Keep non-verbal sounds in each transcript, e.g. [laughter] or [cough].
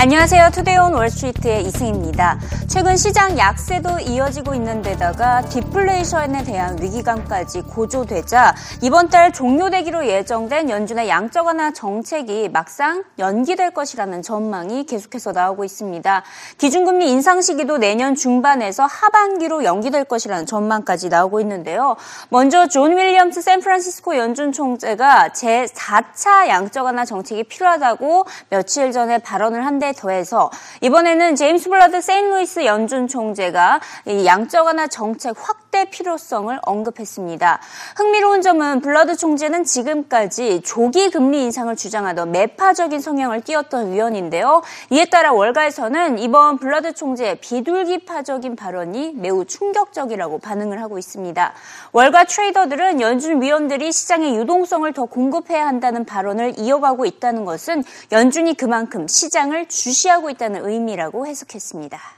안녕하세요. Today on Wall Street의 이승입니다. 최근 시장 약세도 이어지고 있는 데다가 디플레이션에 대한 위기감까지 고조되자 이번 달 종료되기로 예정된 연준의 양적 완화 정책이 막상 연기될 것이라는 전망이 계속해서 나오고 있습니다. 기준금리 인상 시기도 내년 중반에서 하반기로 연기될 것이라는 전망까지 나오고 있는데요. 먼저 존 윌리엄스 샌프란시스코 연준 총재가 제4차 양적 완화 정책이 필요하다고 며칠 전에 발언을 한 데에 더해서 이번에는 제임스 블라드 세인트루이스 연준 총재가 양적 완화 정책 확대 필요성을 언급했습니다. 흥미로운 점은 블라드 총재는 지금까지 조기 금리 인상을 주장하던 매파적인 성향을 띄었던 위원인데요. 이에 따라 월가에서는 이번 블라드 총재의 비둘기파적인 발언이 매우 충격적이라고 반응을 하고 있습니다. 월가 트레이더들은 연준 위원들이 시장의 유동성을 더 공급해야 한다는 발언을 이어가고 있다는 것은 연준이 그만큼 시장을 주시하고 있다는 의미라고 해석했습니다.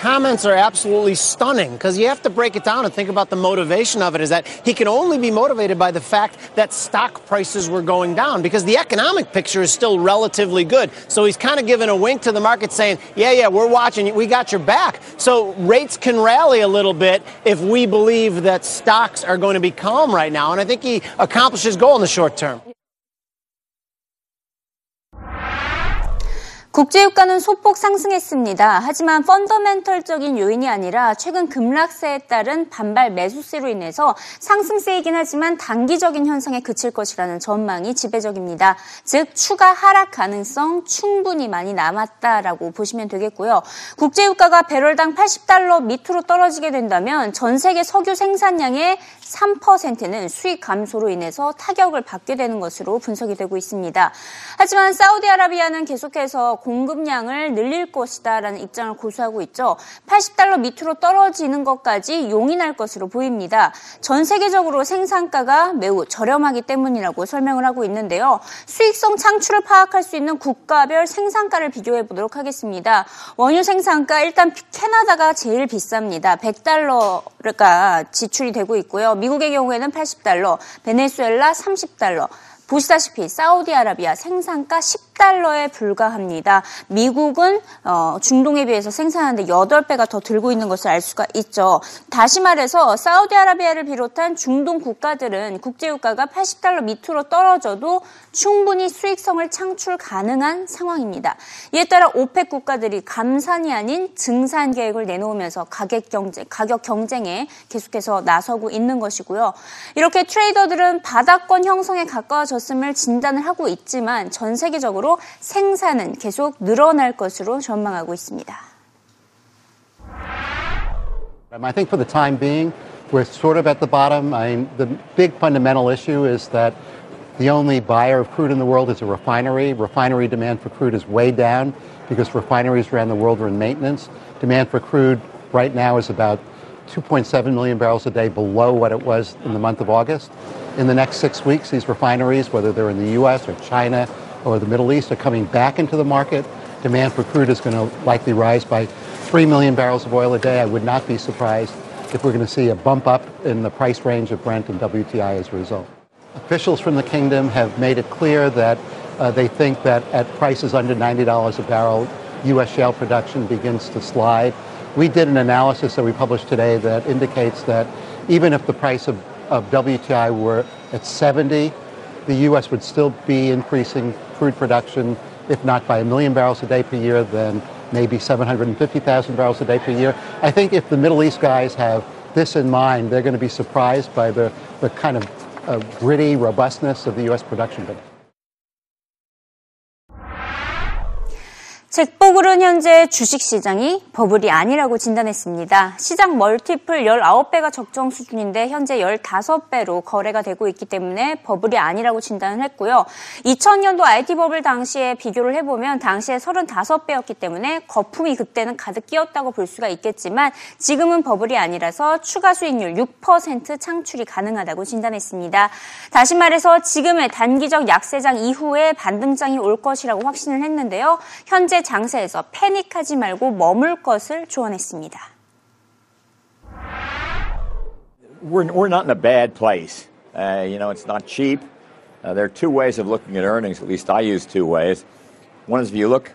Comments are absolutely stunning because you have to break it down and think about the motivation of it is that he can only be motivated by the fact that stock prices were going down because the economic picture is still relatively good. So he's kind of giving a wink to the market saying, yeah, yeah, we're watching, we got your back. So rates can rally a little bit if we believe that stocks are going to be calm right now. And I think he accomplished his goal in the short term. 국제유가는 소폭 상승했습니다. 하지만 펀더멘털적인 요인이 아니라 최근 급락세에 따른 반발 매수세로 인해서 상승세이긴 하지만 단기적인 현상에 그칠 것이라는 전망이 지배적입니다. 즉 추가 하락 가능성 충분히 많이 남았다라고 보시면 되겠고요. 국제유가가 배럴당 80달러 밑으로 떨어지게 된다면 전 세계 석유 생산량의 3%는 수익 감소로 인해서 타격을 받게 되는 것으로 분석이 되고 있습니다. 하지만 사우디아라비아는 계속해서 공급량을 늘릴 것이다라는 입장을 고수하고 있죠. 80달러 밑으로 떨어지는 것까지 용인할 것으로 보입니다. 전 세계적으로 생산가가 매우 저렴하기 때문이라고 설명을 하고 있는데요. 수익성 창출을 파악할 수 있는 국가별 생산가를 비교해 보도록 하겠습니다. 원유 생산가 일단 캐나다가 제일 비쌉니다. 100달러가 지출이 되고 있고요. 미국의 경우에는 80달러, 베네수엘라 30달러, 보시다시피 사우디아라비아 생산가 10달러 에 불과합니다. 미국은 어, 중동에 비해서 생산하는데 8배가 더 들고 있는 것을 알 수가 있죠. 다시 말해서 사우디아라비아를 비롯한 중동 국가들은 국제유가가 80달러 밑으로 떨어져도 충분히 수익성을 창출 가능한 상황입니다. 이에 따라 오펙 국가들이 감산이 아닌 증산 계획을 내놓으면서 가격 경쟁, 가격 경쟁에 계속해서 나서고 있는 것이고요. 이렇게 트레이더들은 바닥권 형성에 가까워져 줄어들었음을 진단을 하고 있지만 전 세계적으로 생산은 계속 늘어날 것으로 전망하고 있습니다. I think for the time being, we're sort of at the bottom. I mean, the big fundamental issue is that the only buyer of crude in the world is a refinery. Refinery demand for crude is way down because refineries around the world are in maintenance. Demand for crude right now is about 2.7 million barrels a day below what it was in the month of August. In the next six weeks, these refineries, whether they're in the U.S. or China or the Middle East, are coming back into the market. Demand for crude is going to likely rise by 3 million barrels of oil a day. I would not be surprised if we're going to see a bump up in the price range of Brent and WTI as a result. Officials from the kingdom have made it clear that uh, they think that at prices under $90 a barrel, U.S. shale production begins to slide. We did an analysis that we published today that indicates that even if the price of, of WTI were at 70, the U.S. would still be increasing crude production, if not by a million barrels a day per year, then maybe 750,000 barrels a day per year. I think if the Middle East guys have this in mind, they're going to be surprised by the, the kind of uh, gritty robustness of the U.S. production. 잭복은 현재 주식시장이 버블이 아니라고 진단했습니다. 시장 멀티플 19배가 적정 수준인데 현재 15배로 거래가 되고 있기 때문에 버블이 아니라고 진단을 했고요. 2000년도 IT 버블 당시에 비교를 해보면 당시에 35배였기 때문에 거품이 그때는 가득 끼었다고 볼 수가 있겠지만 지금은 버블이 아니라서 추가 수익률 6% 창출이 가능하다고 진단했습니다. 다시 말해서 지금의 단기적 약세장 이후에 반등장이 올 것이라고 확신을 했는데요. 현재 장세에서 패닉하지 말고 머물 것을 조언했습니다. We're, we're not in a bad place. Uh, you know, it's not cheap. Uh, there are two ways of looking at earnings, at least I use two ways. One is if you look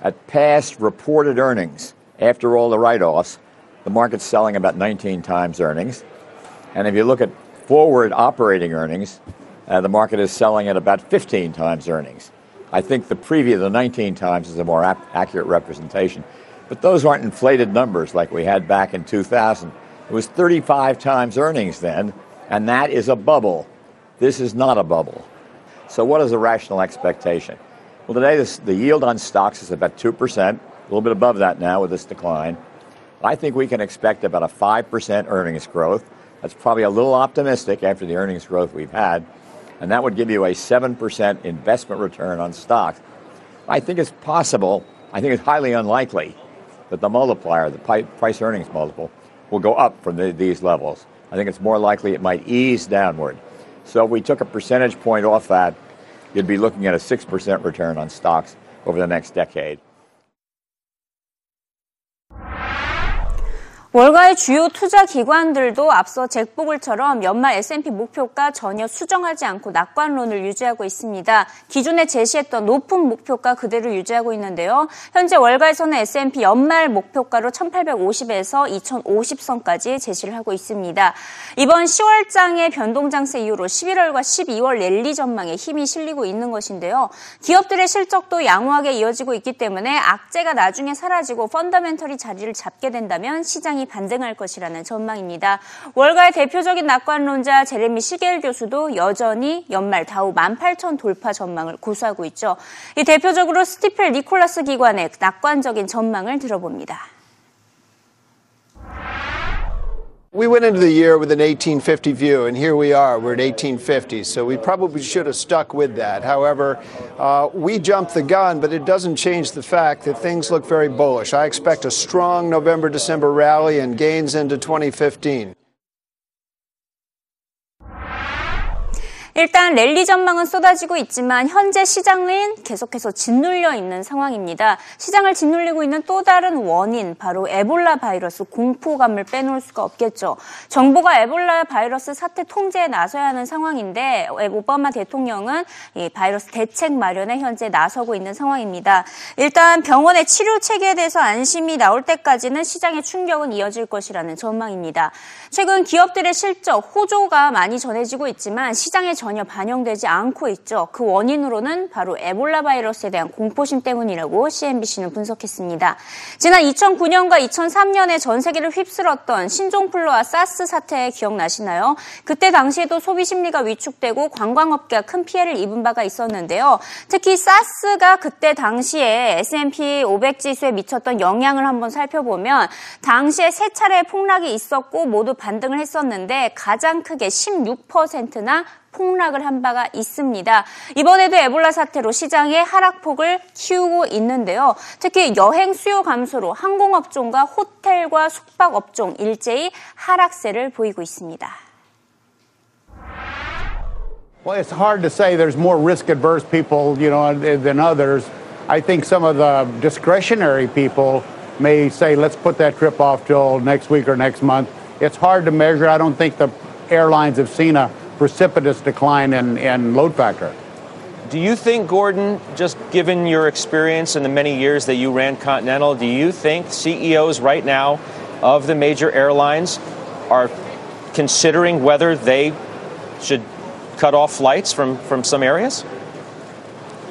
at past reported earnings after all the write offs, the market's selling about 19 times earnings. And if you look at forward operating earnings, uh, the market is selling at about 15 times earnings. I think the preview, the 19 times, is a more ap- accurate representation. But those aren't inflated numbers like we had back in 2000. It was 35 times earnings then, and that is a bubble. This is not a bubble. So, what is a rational expectation? Well, today this, the yield on stocks is about 2%, a little bit above that now with this decline. I think we can expect about a 5% earnings growth. That's probably a little optimistic after the earnings growth we've had. And that would give you a 7% investment return on stocks. I think it's possible, I think it's highly unlikely that the multiplier, the price earnings multiple, will go up from the, these levels. I think it's more likely it might ease downward. So if we took a percentage point off that, you'd be looking at a 6% return on stocks over the next decade. 월가의 주요 투자 기관들도 앞서 잭보글처럼 연말 S&P 목표가 전혀 수정하지 않고 낙관론을 유지하고 있습니다. 기존에 제시했던 높은 목표가 그대로 유지하고 있는데요. 현재 월가에서는 S&P 연말 목표가로 1850에서 2050선까지 제시를 하고 있습니다. 이번 10월장의 변동장세 이후로 11월과 12월 랠리 전망에 힘이 실리고 있는 것인데요. 기업들의 실적도 양호하게 이어지고 있기 때문에 악재가 나중에 사라지고 펀더멘털이 자리를 잡게 된다면 시장 시장이 반등할 것이라는 전망입니다. 월가의 대표적인 낙관론자 제레미 시겔 교수도 여전히 연말 다우 18,000 돌파 전망을 고수하고 있죠. 이 대표적으로 스티펠 니콜라스 기관의 낙관적인 전망을 들어봅니다. We went into the year with an 1850 view, and here we are. We're at 1850, so we probably should have stuck with that. However, uh, we jumped the gun, but it doesn't change the fact that things look very bullish. I expect a strong November December rally and gains into 2015. 일단 랠리 전망은 쏟아지고 있지만 현재 시장은 계속해서 짓눌려 있는 상황입니다. 시장을 짓눌리고 있는 또 다른 원인 바로 에볼라 바이러스 공포감을 빼놓을 수가 없겠죠. 정부가 에볼라 바이러스 사태 통제에 나서야 하는 상황인데 오바마 대통령은 이 바이러스 대책 마련에 현재 나서고 있는 상황입니다. 일단 병원의 치료 체계에 대해서 안심이 나올 때까지는 시장의 충격은 이어질 것이라는 전망입니다. 최근 기업들의 실적 호조가 많이 전해지고 있지만 시장의 전혀 반영되지 않고 있죠. 그 원인으로는 바로 에볼라 바이러스에 대한 공포심 때문이라고 CNBC는 분석했습니다. 지난 2009년과 2003년에 전 세계를 휩쓸었던 신종플루와 사스 사태 기억나시나요? 그때 당시에도 소비 심리가 위축되고 관광업계가 큰 피해를 입은 바가 있었는데요. 특히 사스가 그때 당시에 S&P 500 지수에 미쳤던 영향을 한번 살펴보면 당시에 세 차례 폭락이 있었고 모두 반등을 했었는데 가장 크게 16%나 폭락을 한 바가 있습니다. 이번에도 에볼라 사태로 시장의 하락폭을 키우고 있는데요. 특히 여행 수요 감소로 항공업종과 호텔과 숙박업종 일제히 하락세를 보이고 있습니다. Well, it's hard to say there's more risk adverse people, you know, than others. I think some of the discretionary people may say, let's put that trip off till next week or next month. It's hard to measure. I don't think the airlines have seen a precipitous decline in, in load factor. Do you think, Gordon, just given your experience in the many years that you ran Continental, do you think CEOs right now of the major airlines are considering whether they should cut off flights from, from some areas?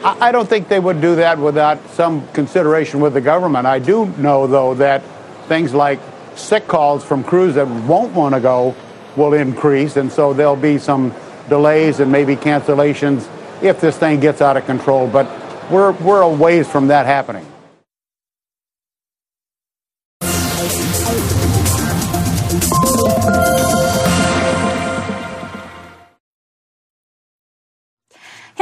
I don't think they would do that without some consideration with the government. I do know, though, that things like sick calls from crews that won't want to go will increase, and so there'll be some delays and maybe cancellations if this thing gets out of control. But we're, we're a ways from that happening.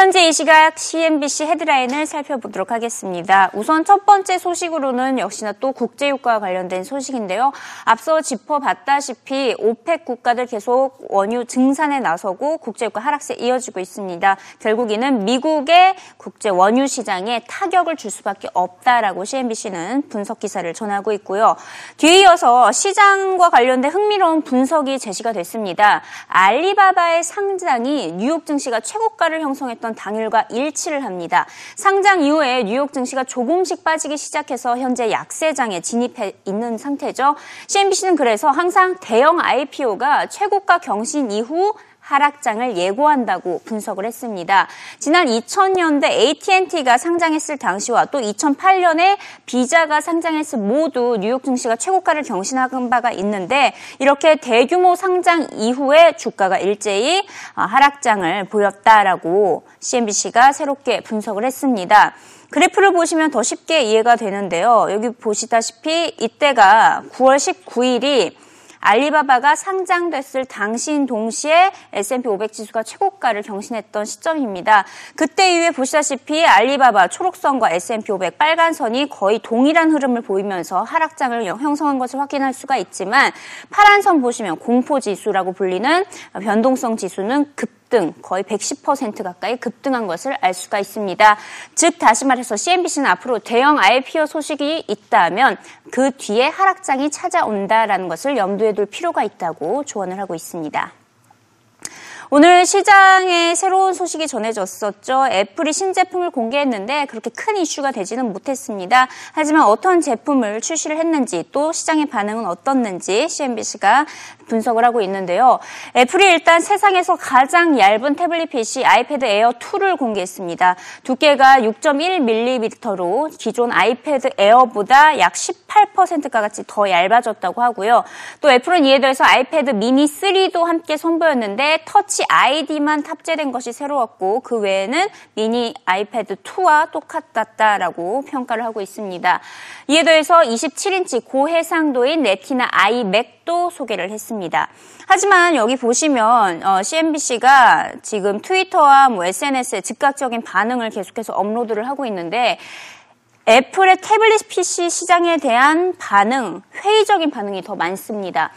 현재 이 시각 CNBC 헤드라인을 살펴보도록 하겠습니다. 우선 첫 번째 소식으로는 역시나 또 국제유가와 관련된 소식인데요. 앞서 짚어봤다시피 오펙 국가들 계속 원유 증산에 나서고 국제유가 하락세 이어지고 있습니다. 결국 이는 미국의 국제 원유 시장에 타격을 줄 수밖에 없다라고 CNBC는 분석 기사를 전하고 있고요. 뒤에 이어서 시장과 관련된 흥미로운 분석이 제시가 됐습니다. 알리바바의 상장이 뉴욕 증시가 최고가를 형성했던 당일과 일치를 합니다. 상장 이후에 뉴욕 증시가 조금씩 빠지기 시작해서 현재 약세장에 진입해 있는 상태죠. CNBC는 그래서 항상 대형 IPO가 최고가 경신 이후 하락장을 예고한다고 분석을 했습니다. 지난 2000년대 AT&T가 상장했을 당시와 또 2008년에 비자가 상장했을 모두 뉴욕 증시가 최고가를 경신한 바가 있는데 이렇게 대규모 상장 이후에 주가가 일제히 하락장을 보였다라고 CNBC가 새롭게 분석을 했습니다. 그래프를 보시면 더 쉽게 이해가 되는데요. 여기 보시다시피 이때가 9월 19일이 알리바바가 상장됐을 당시인 동시에 S&P 500 지수가 최고가를 경신했던 시점입니다. 그때 이후에 보시다시피 알리바바 초록선과 S&P 500 빨간선이 거의 동일한 흐름을 보이면서 하락장을 형성한 것을 확인할 수가 있지만 파란선 보시면 공포지수라고 불리는 변동성 지수는 급 급등, 거의 110% 가까이 급등한 것을 알 수가 있습니다. 즉 다시 말해서 CNBC는 앞으로 대형 IPO 소식이 있다면 그 뒤에 하락장이 찾아온다라는 것을 염두에 둘 필요가 있다고 조언을 하고 있습니다. 오늘 시장에 새로운 소식이 전해졌었죠. 애플이 신제품을 공개했는데 그렇게 큰 이슈가 되지는 못했습니다. 하지만 어떤 제품을 출시를 했는지 또 시장의 반응은 어떻는지 CNBC가 분석을 하고 있는데요. 애플이 일단 세상에서 가장 얇은 태블릿 PC 아이패드 에어 2를 공개했습니다. 두께가 6.1mm로 기존 아이패드 에어보다 약 18% 가까이 더 얇아졌다고 하고요. 또 애플은 이에 더해서 아이패드 미니 3도 함께 선보였는데 Touch ID만 탑재된 것이 새로웠고 그 외에는 미니 아이패드 2와 똑같았다라고 평가를 하고 있습니다. 이에 더해서 27인치 고해상도인 레티나 아이맥도 소개를 했습니다. 하지만 여기 보시면 어, CNBC가 지금 트위터와 뭐 SNS에 즉각적인 반응을 계속해서 업로드를 하고 있는데 애플의 태블릿 PC 시장에 대한 반응, 회의적인 반응이 더 많습니다.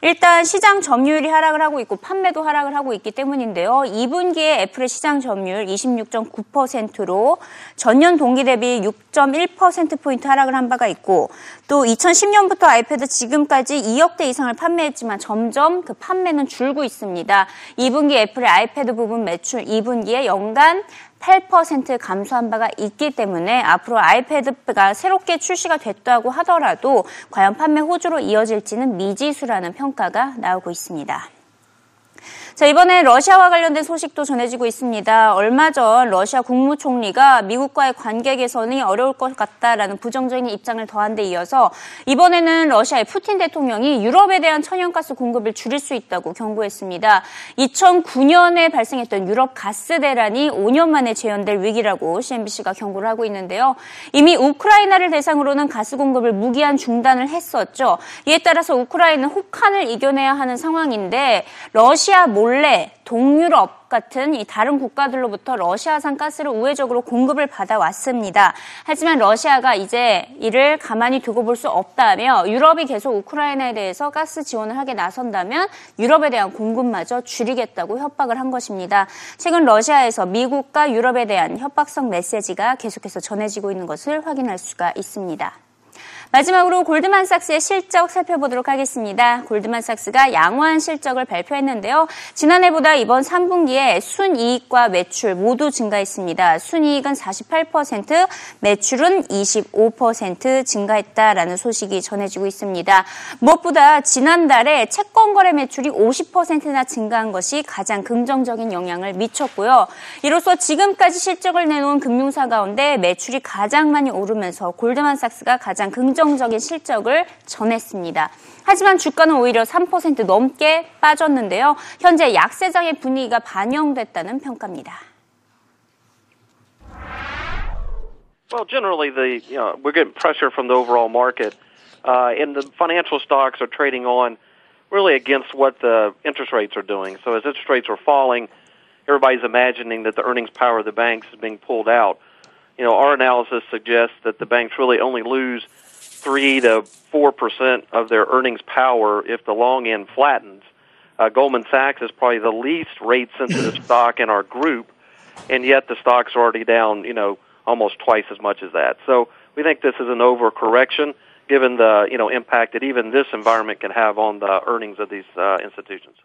일단 시장 점유율이 하락을 하고 있고 판매도 하락을 하고 있기 때문인데요. 2분기에 애플의 시장 점유율 26.9%로 전년 동기 대비 6.1%포인트 하락을 한 바가 있고 또 2010년부터 아이패드 지금까지 2억 대 이상을 판매했지만 점점 그 판매는 줄고 있습니다. 2분기 애플의 아이패드 부분 매출 2분기에 연간 8% 감소한 바가 있기 때문에 앞으로 아이패드가 새롭게 출시가 됐다고 하더라도 과연 판매 호조로 이어질지는 미지수라는 평가가 나오고 있습니다. 자, 이번에 러시아와 관련된 소식도 전해지고 있습니다. 얼마 전 러시아 국무총리가 미국과의 관계 개선이 어려울 것 같다라는 부정적인 입장을 더한 데 이어서 이번에는 러시아의 푸틴 대통령이 유럽에 대한 천연가스 공급을 줄일 수 있다고 경고했습니다. 2009년에 발생했던 유럽 가스 대란이 5년 만에 재현될 위기라고 CNBC가 경고를 하고 있는데요. 이미 우크라이나를 대상으로는 가스 공급을 무기한 중단을 했었죠. 이에 따라서 우크라이나는 혹한을 이겨내야 하는 상황인데 러시아 몰 몰래 동유럽 같은 이 다른 국가들로부터 러시아산 가스를 우회적으로 공급을 받아왔습니다. 하지만 러시아가 이제 이를 가만히 두고 볼 수 없다며 유럽이 계속 우크라이나에 대해서 가스 지원을 하게 나선다면 유럽에 대한 공급마저 줄이겠다고 협박을 한 것입니다. 최근 러시아에서 미국과 유럽에 대한 협박성 메시지가 계속해서 전해지고 있는 것을 확인할 수가 있습니다. 마지막으로 골드만삭스의 실적 살펴보도록 하겠습니다. 골드만삭스가 양호한 실적을 발표했는데요. 지난해보다 이번 3분기에 순이익과 매출 모두 증가했습니다. 순이익은 48%, 매출은 25% 증가했다라는 소식이 전해지고 있습니다. 무엇보다 지난달에 채권 거래 매출이 50%나 증가한 것이 가장 긍정적인 영향을 미쳤고요. 이로써 지금까지 실적을 내놓은 금융사 가운데 매출이 가장 많이 오르면서 골드만삭스가 가장 긍정 긍정적인 실적을 전했습니다. 하지만 주가는 오히려 3% 넘게 빠졌는데요. 현재 약세장의 분위기가 반영됐다는 평가입니다. Well, generally, the you know, we're getting pressure from the overall market, uh, and the financial stocks are trading on really against what the interest rates are doing. So as interest rates are falling, everybody's imagining that the earnings power of the banks is being pulled out. You know, our analysis suggests that the banks really only lose three to four percent of their earnings power if the long end flattens. Uh, Goldman Sachs is probably the least rate sensitive [clears throat] stock in our group, and yet the stock's already down, you know, almost twice as much as that. So we think this is an overcorrection given the, you know, impact that even this environment can have on the earnings of these uh, institutions.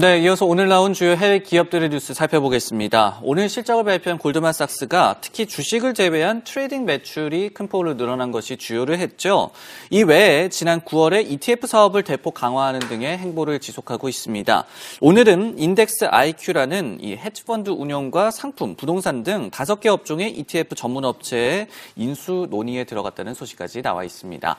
네, 이어서 오늘 나온 주요 해외 기업들의 뉴스 살펴보겠습니다. 오늘 실적을 발표한 골드만삭스가 특히 주식을 제외한 트레이딩 매출이 큰 폭으로 늘어난 것이 주효를 했죠. 이 외에 지난 9월에 ETF 사업을 대폭 강화하는 등의 행보를 지속하고 있습니다. 오늘은 인덱스 IQ라는 이 헤지펀드 운영과 상품, 부동산 등 다섯 개 업종의 ETF 전문 업체의 인수 논의에 들어갔다는 소식까지 나와 있습니다.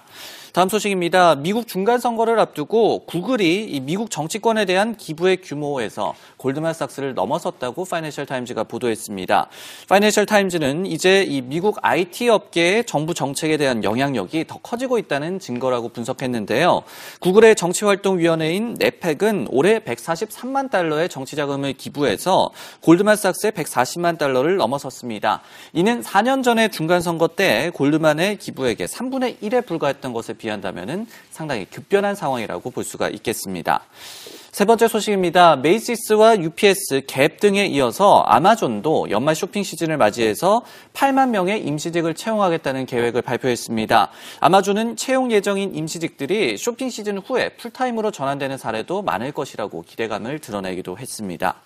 다음 소식입니다. 미국 중간 선거를 앞두고 구글이 이 미국 정치권에 대한 기부 의 규모에서 골드만삭스를 넘어섰다고 파이낸셜 타임즈가 보도했습니다. 파이낸셜 타임즈는 이제 이 미국 IT 업계의 정부 정책에 대한 영향력이 더 커지고 있다는 증거라고 분석했는데요. 구글의 정치활동위원회인 네펙은 올해 143만 달러의 정치 자금을 기부해서 골드만삭스의 140만 달러를 넘어섰습니다. 이는 4년 전의 중간 선거 때 골드만의 기부액의 3분의 1에 불과했던 것을 비한다면 상당히 급변한 상황이라고 볼 수가 있겠습니다. 세 번째 소식입니다. 메이시스와 UPS, 갭 등에 이어서 아마존도 연말 쇼핑 시즌을 맞이해서 8만 명의 임시직을 채용하겠다는 계획을 발표했습니다. 아마존은 채용 예정인 임시직들이 쇼핑 시즌 후에 풀타임으로 전환되는 사례도 많을 것이라고 기대감을 드러내기도 했습니다.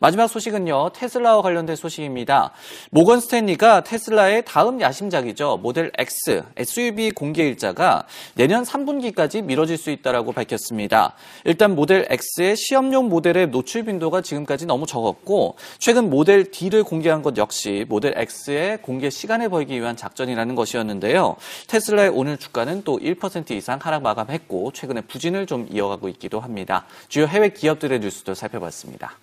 마지막 소식은요. 테슬라와 관련된 소식입니다. 모건 스탠리가 테슬라의 다음 야심작이죠. 모델 X SUV 공개 일자가 내년 3분기까지 미뤄질 수 있다고 밝혔습니다. 일단 모델 X의 시험용 모델의 노출 빈도가 지금까지 너무 적었고 최근 모델 D를 공개한 것 역시 모델 X의 공개 시간을 벌기 위한 작전이라는 것이었는데요. 테슬라의 오늘 주가는 또 1% 이상 하락 마감했고 최근에 부진을 좀 이어가고 있기도 합니다. 주요 해외 기업들의 뉴스도 살펴봤습니다.